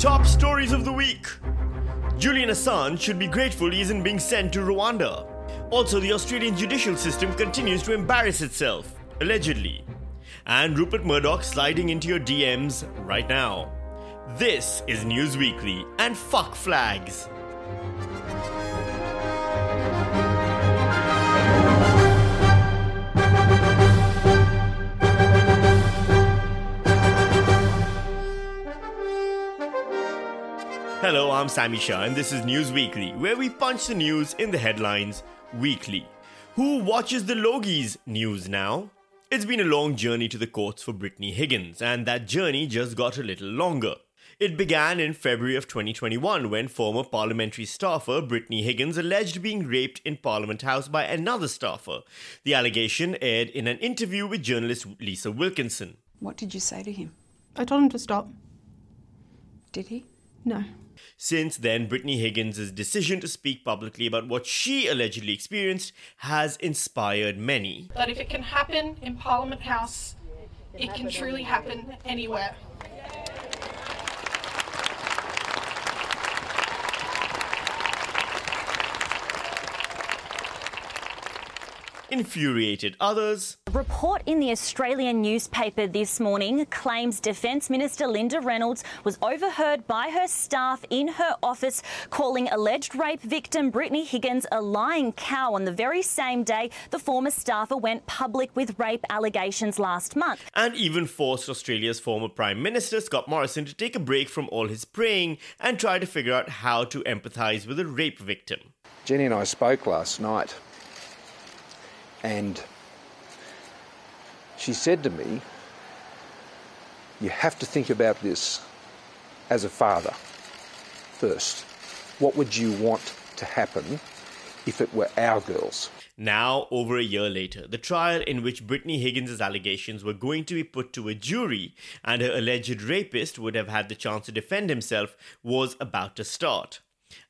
Top stories of the week. Julian Assange should be grateful he isn't being sent to Rwanda. Also, the Australian judicial system continues to embarrass itself, allegedly. And Rupert Murdoch sliding into your DMs right now. This is News Weekly and fuck flags. Hello, I'm Sami Shah, and this is News Weekly, where we punch the news in the headlines weekly. Who watches the Logies news now? It's been a long journey to the courts for Brittany Higgins, and that journey just got a little longer. It began in February of 2021 when former parliamentary staffer Brittany Higgins alleged being raped in Parliament House by another staffer. The allegation aired in an interview with journalist Lisa Wilkinson. What did you say to him? I told him to stop. Did he? No. Since then, Brittany Higgins' decision to speak publicly about what she allegedly experienced has inspired many. That if it can happen in Parliament House, it can truly happen anywhere. Infuriated others. A report in the Australian newspaper this morning claims Defence Minister Linda Reynolds was overheard by her staff in her office calling alleged rape victim Brittany Higgins a lying cow on the very same day the former staffer went public with rape allegations last month. And even forced Australia's former Prime Minister Scott Morrison to take a break from all his praying and try to figure out how to empathise with a rape victim. Jenny and I spoke last night and she said to me, You have to think about this as a father first. What would you want to happen if it were our girls? Now, over a year later, the trial in which Brittany Higgins' allegations were going to be put to a jury and her alleged rapist would have had the chance to defend himself was about to start.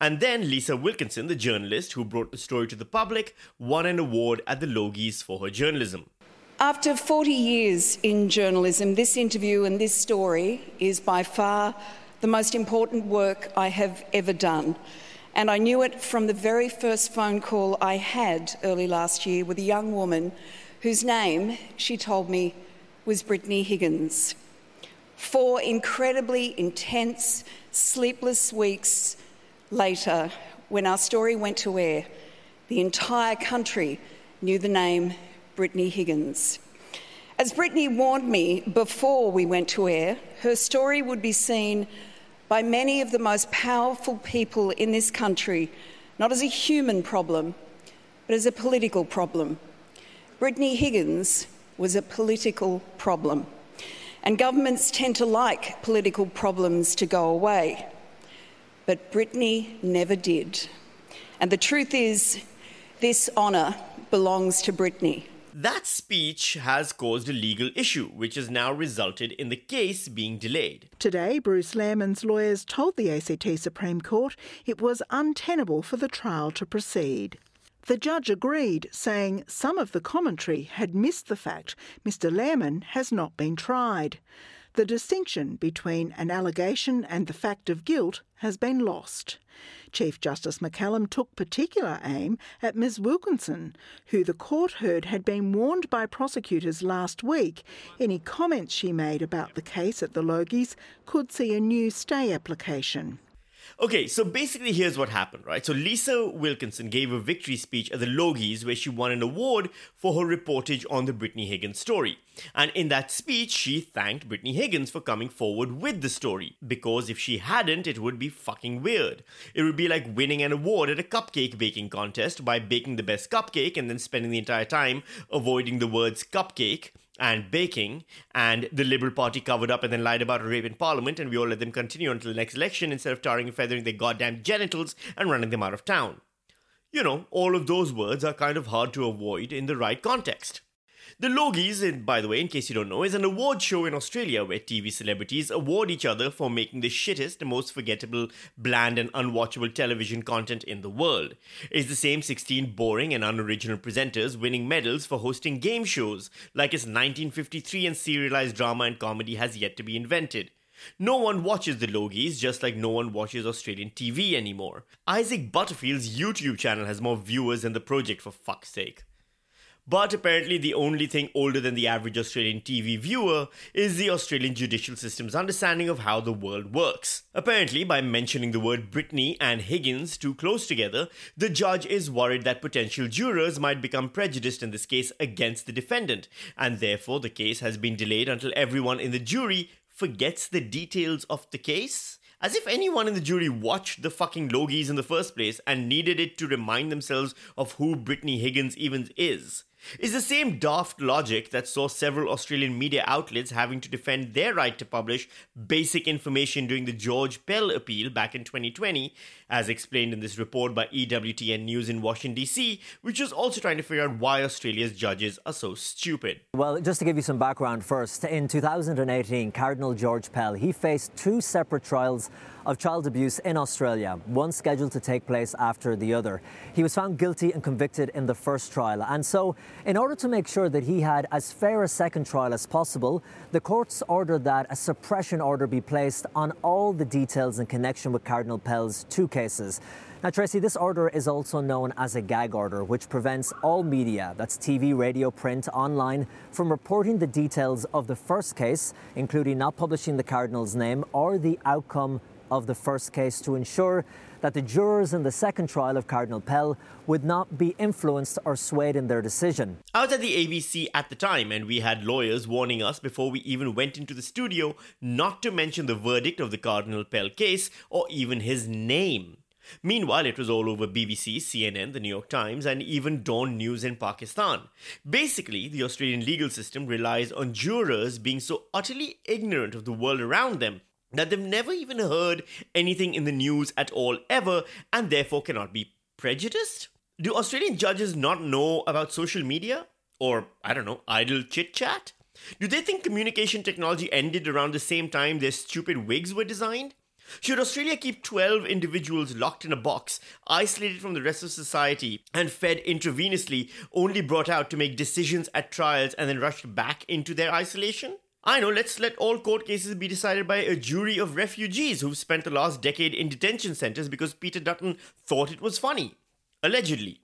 And then Lisa Wilkinson, the journalist who brought the story to the public, won an award at the Logies for her journalism. After 40 years in journalism, this interview and this story is by far the most important work I have ever done. And I knew it from the very first phone call I had early last year with a young woman whose name, she told me, was Brittany Higgins. Four incredibly intense, sleepless weeks Later, when our story went to air, the entire country knew the name Brittany Higgins. As Brittany warned me before we went to air, her story would be seen by many of the most powerful people in this country not as a human problem, but as a political problem. Brittany Higgins was a political problem, and governments tend to like political problems to go away. But Brittany never did. And the truth is, this honour belongs to Brittany. That speech has caused a legal issue, which has now resulted in the case being delayed. Today, Bruce Lehrmann's lawyers told the ACT Supreme Court it was untenable for the trial to proceed. The judge agreed, saying some of the commentary had missed the fact Mr. Lehrmann has not been tried. The distinction between an allegation and the fact of guilt has been lost. Chief Justice McCallum took particular aim at Ms Wilkinson, who the court heard had been warned by prosecutors last week any comments she made about the case at the Logies could see a new stay application. Okay, so basically, here's what happened, right? So, Lisa Wilkinson gave a victory speech at the Logies where she won an award for her reportage on the Brittany Higgins story. And in that speech, she thanked Brittany Higgins for coming forward with the story. Because if she hadn't, it would be fucking weird. It would be like winning an award at a cupcake baking contest by baking the best cupcake and then spending the entire time avoiding the words cupcake and baking, and the Liberal Party covered up and then lied about a rape in Parliament, and we all let them continue until the next election instead of tarring and feathering their goddamn genitals and running them out of town. You know, all of those words are kind of hard to avoid in the right context. The Logies, by the way, in case you don't know, is an award show in Australia where TV celebrities award each other for making the shittest, most forgettable, bland, and unwatchable television content in the world. It's the same 16 boring and unoriginal presenters winning medals for hosting game shows, like its 1953 and serialized drama and comedy has yet to be invented. No one watches the Logies, just like no one watches Australian TV anymore. Isaac Butterfield's YouTube channel has more viewers than the project, for fuck's sake. But apparently, the only thing older than the average Australian TV viewer is the Australian judicial system's understanding of how the world works. Apparently, by mentioning the word Brittany and Higgins too close together, the judge is worried that potential jurors might become prejudiced in this case against the defendant, and therefore the case has been delayed until everyone in the jury forgets the details of the case? As if anyone in the jury watched the fucking Logies in the first place and needed it to remind themselves of who Brittany Higgins even is is the same daft logic that saw several Australian media outlets having to defend their right to publish basic information during the George Pell appeal back in 2020, as explained in this report by EWTN News in Washington, D.C., which is also trying to figure out why Australia's judges are so stupid. Well, just to give you some background first, in 2018, Cardinal George Pell, he faced two separate trials of child abuse in Australia, one scheduled to take place after the other. He was found guilty and convicted in the first trial. And so, in order to make sure that he had as fair a second trial as possible, the courts ordered that a suppression order be placed on all the details in connection with Cardinal Pell's two cases. Now, Tracy, this order is also known as a gag order, which prevents all media, that's TV, radio, print, online, from reporting the details of the first case, including not publishing the Cardinal's name or the outcome of the first case to ensure that the jurors in the second trial of Cardinal Pell would not be influenced or swayed in their decision. I was at the ABC at the time, and we had lawyers warning us before we even went into the studio not to mention the verdict of the Cardinal Pell case or even his name. Meanwhile, it was all over BBC, CNN, the New York Times, and even Dawn News in Pakistan. Basically, the Australian legal system relies on jurors being so utterly ignorant of the world around them that they've never even heard anything in the news at all ever and therefore cannot be prejudiced? Do Australian judges not know about social media? Or, I don't know, idle chit chat? Do they think communication technology ended around the same time their stupid wigs were designed? Should Australia keep 12 individuals locked in a box, isolated from the rest of society, and fed intravenously, only brought out to make decisions at trials and then rushed back into their isolation? I know, let's let all court cases be decided by a jury of refugees who've spent the last decade in detention centers because Peter Dutton thought it was funny. Allegedly.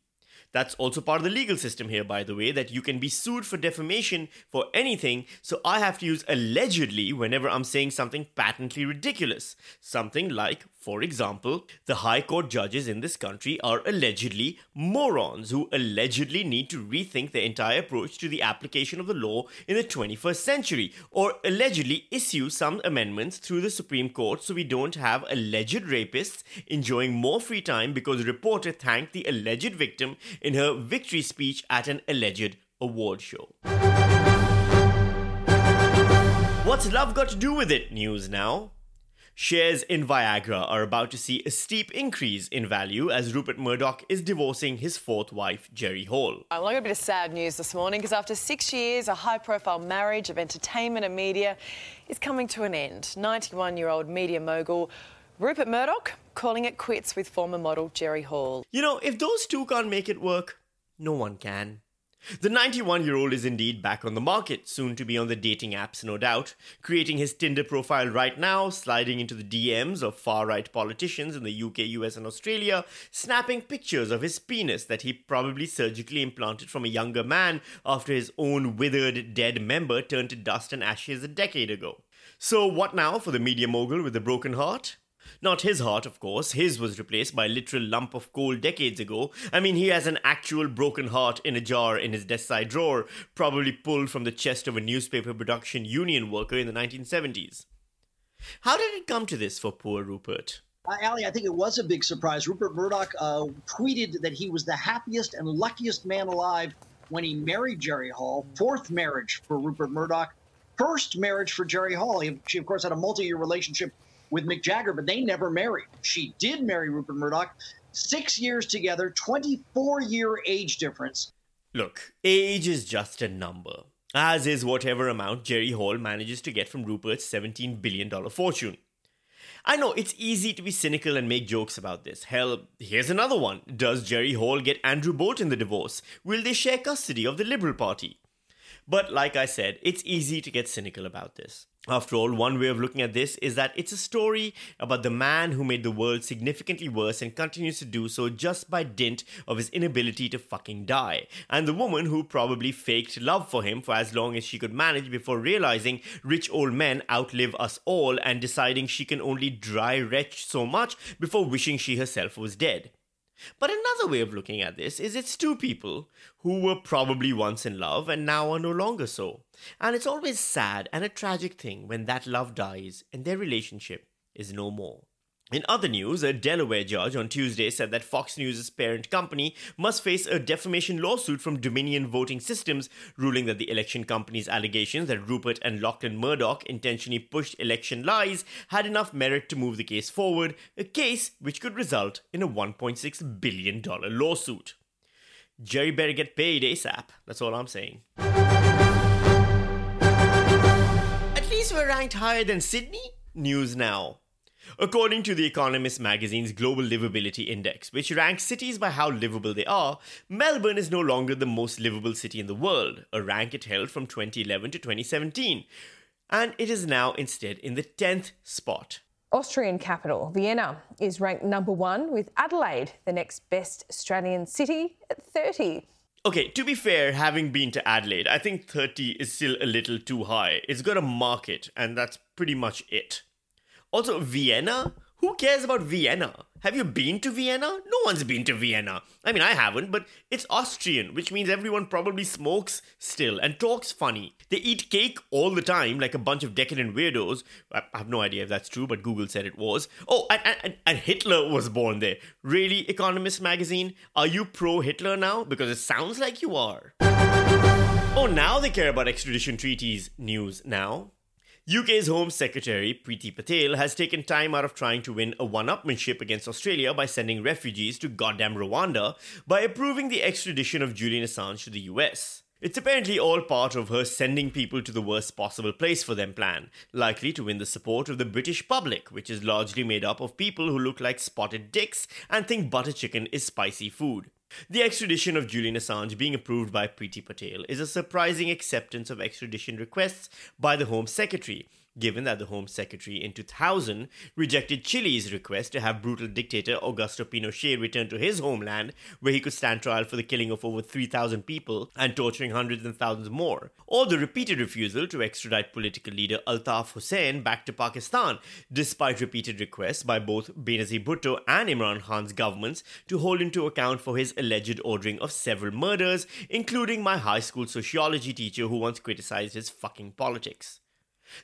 That's also part of the legal system here, by the way, that you can be sued for defamation for anything, so I have to use allegedly whenever I'm saying something patently ridiculous. Something like, for example, the High Court judges in this country are allegedly morons who allegedly need to rethink their entire approach to the application of the law in the 21st century, or allegedly issue some amendments through the Supreme Court so we don't have alleged rapists enjoying more free time because a reporter thanked the alleged victim in her victory speech at an alleged award show. What's love got to do with it? News now. Shares in Viagra are about to see a steep increase in value as Rupert Murdoch is divorcing his fourth wife, Jerry Hall. I got a bit of sad news this morning because after six years, a high profile marriage of entertainment and media is coming to an end. 91 year old media mogul Rupert Murdoch calling it quits with former model Jerry Hall. You know, if those two can't make it work, no one can. The 91 year old is indeed back on the market, soon to be on the dating apps, no doubt, creating his Tinder profile right now, sliding into the DMs of far right politicians in the UK, US, and Australia, snapping pictures of his penis that he probably surgically implanted from a younger man after his own withered, dead member turned to dust and ashes a decade ago. So, what now for the media mogul with the broken heart? Not his heart, of course. His was replaced by a literal lump of coal decades ago. I mean, he has an actual broken heart in a jar in his desk side drawer, probably pulled from the chest of a newspaper production union worker in the 1970s. How did it come to this for poor Rupert? Uh, Ali, I think it was a big surprise. Rupert Murdoch uh, tweeted that he was the happiest and luckiest man alive when he married Jerry Hall. Fourth marriage for Rupert Murdoch. First marriage for Jerry Hall. She, of course, had a multi year relationship with Mick Jagger, but they never married. She did marry Rupert Murdoch. Six years together, 24 year age difference. Look, age is just a number, as is whatever amount Jerry Hall manages to get from Rupert's $17 billion fortune. I know it's easy to be cynical and make jokes about this. Hell, here's another one. Does Jerry Hall get Andrew Bolt in the divorce? Will they share custody of the Liberal Party? But like I said, it's easy to get cynical about this. After all, one way of looking at this is that it's a story about the man who made the world significantly worse and continues to do so just by dint of his inability to fucking die, and the woman who probably faked love for him for as long as she could manage before realizing rich old men outlive us all and deciding she can only dry retch so much before wishing she herself was dead. But another way of looking at this is it's two people who were probably once in love and now are no longer so. And it's always sad and a tragic thing when that love dies and their relationship is no more. In other news, a Delaware judge on Tuesday said that Fox News' parent company must face a defamation lawsuit from Dominion Voting Systems, ruling that the election company's allegations that Rupert and Lachlan Murdoch intentionally pushed election lies had enough merit to move the case forward, a case which could result in a $1.6 billion lawsuit. Jerry better get paid ASAP, that's all I'm saying. At least we're ranked higher than Sydney? News now. According to The Economist magazine's Global Livability Index, which ranks cities by how livable they are, Melbourne is no longer the most livable city in the world, a rank it held from 2011 to 2017, and it is now instead in the 10th spot. Austrian capital, Vienna, is ranked number one, with Adelaide, the next best Australian city, at 30. Okay, to be fair, having been to Adelaide, I think 30 is still a little too high. It's got a market, and that's pretty much it. Also, Vienna? Who cares about Vienna? Have you been to Vienna? No one's been to Vienna. I mean, I haven't, but it's Austrian, which means everyone probably smokes still and talks funny. They eat cake all the time, like a bunch of decadent weirdos. I have no idea if that's true, but Google said it was. Oh, and, and, and Hitler was born there. Really, Economist magazine? Are you pro Hitler now? Because it sounds like you are. Oh, now they care about extradition treaties. News now. UK's Home Secretary Priti Patel has taken time out of trying to win a one upmanship against Australia by sending refugees to goddamn Rwanda by approving the extradition of Julian Assange to the US. It's apparently all part of her sending people to the worst possible place for them plan, likely to win the support of the British public, which is largely made up of people who look like spotted dicks and think butter chicken is spicy food. The extradition of Julian Assange being approved by Priti Patel is a surprising acceptance of extradition requests by the Home Secretary, given that the Home Secretary in 2000 rejected Chile's request to have brutal dictator Augusto Pinochet return to his homeland, where he could stand trial for the killing of over 3,000 people and torturing hundreds and thousands more, or the repeated refusal to extradite political leader Altaf Hussain back to Pakistan, despite repeated requests by both Benazir Bhutto and Imran Khan's governments to hold him to account for his alleged ordering of several murders, including my high school sociology teacher who once criticized his fucking politics.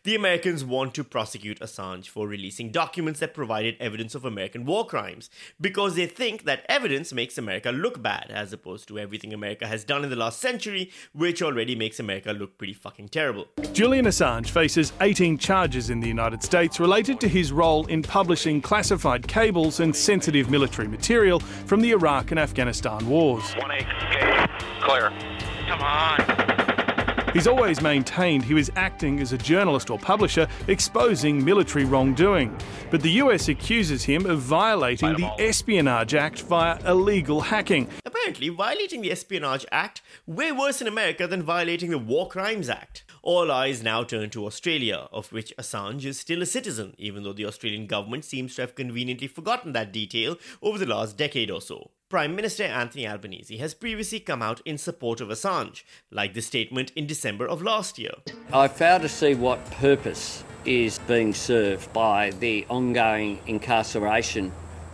The Americans want to prosecute Assange for releasing documents that provided evidence of American war crimes because they think that evidence makes America look bad, as opposed to everything America has done in the last century, which already makes America look pretty fucking terrible. Julian Assange faces 18 charges in the United States related to his role in publishing classified cables and sensitive military material from the Iraq and Afghanistan wars. 1A, clear. Come on. He's always maintained he was acting as a journalist or publisher exposing military wrongdoing. But the US accuses him of violating the Espionage Act via illegal hacking. Apparently, violating the Espionage Act way worse in America than violating the War Crimes Act. All eyes now turn to Australia, of which Assange is still a citizen, even though the Australian government seems to have conveniently forgotten that detail over the last decade or so. Prime Minister Anthony Albanese has previously come out in support of Assange, like the statement in December of last year. I fail to see what purpose is being served by the ongoing incarceration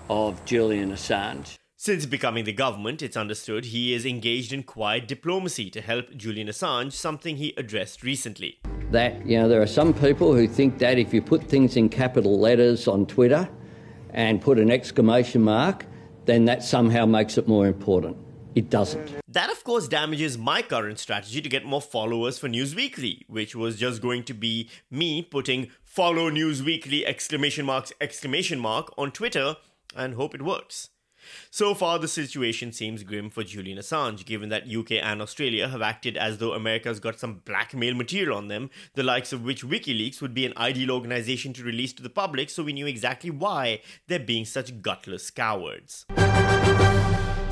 of Julian Assange. Since becoming the government, it's understood he is engaged in quiet diplomacy to help Julian Assange, something he addressed recently. That, you know, there are some people who think that if you put things in capital letters on Twitter and put an exclamation mark, then that somehow makes it more important. It doesn't. That, of course, damages my current strategy to get more followers for News Weekly, which was just going to be me putting follow News Weekly exclamation marks exclamation mark on Twitter and hope it works. So far, the situation seems grim for Julian Assange, given that UK and Australia have acted as though America's got some blackmail material on them, the likes of which WikiLeaks would be an ideal organization to release to the public, so we knew exactly why they're being such gutless cowards.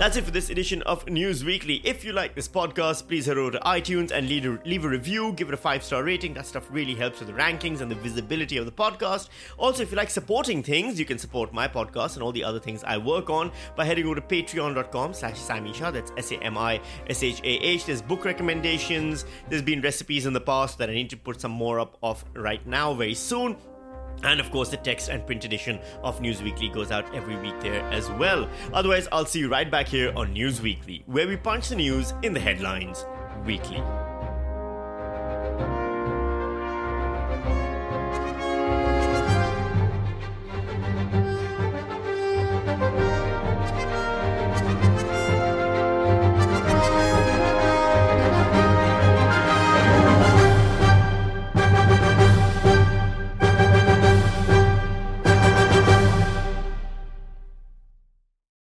That's it for this edition of News Weekly. If you like this podcast, please head over to iTunes and leave a, leave a review, give it a five star rating. That stuff really helps with the rankings and the visibility of the podcast. Also, if you like supporting things, you can support my podcast and all the other things I work on by heading over to patreon.com slash samishah. That's S-A-M-I-S-H-A-H. There's book recommendations. There's been recipes in the past that I need to put some more up of right now very soon. And of course, the text and print edition of News Weekly goes out every week there as well. Otherwise, I'll see you right back here on News Weekly, where we punch the news in the headlines weekly.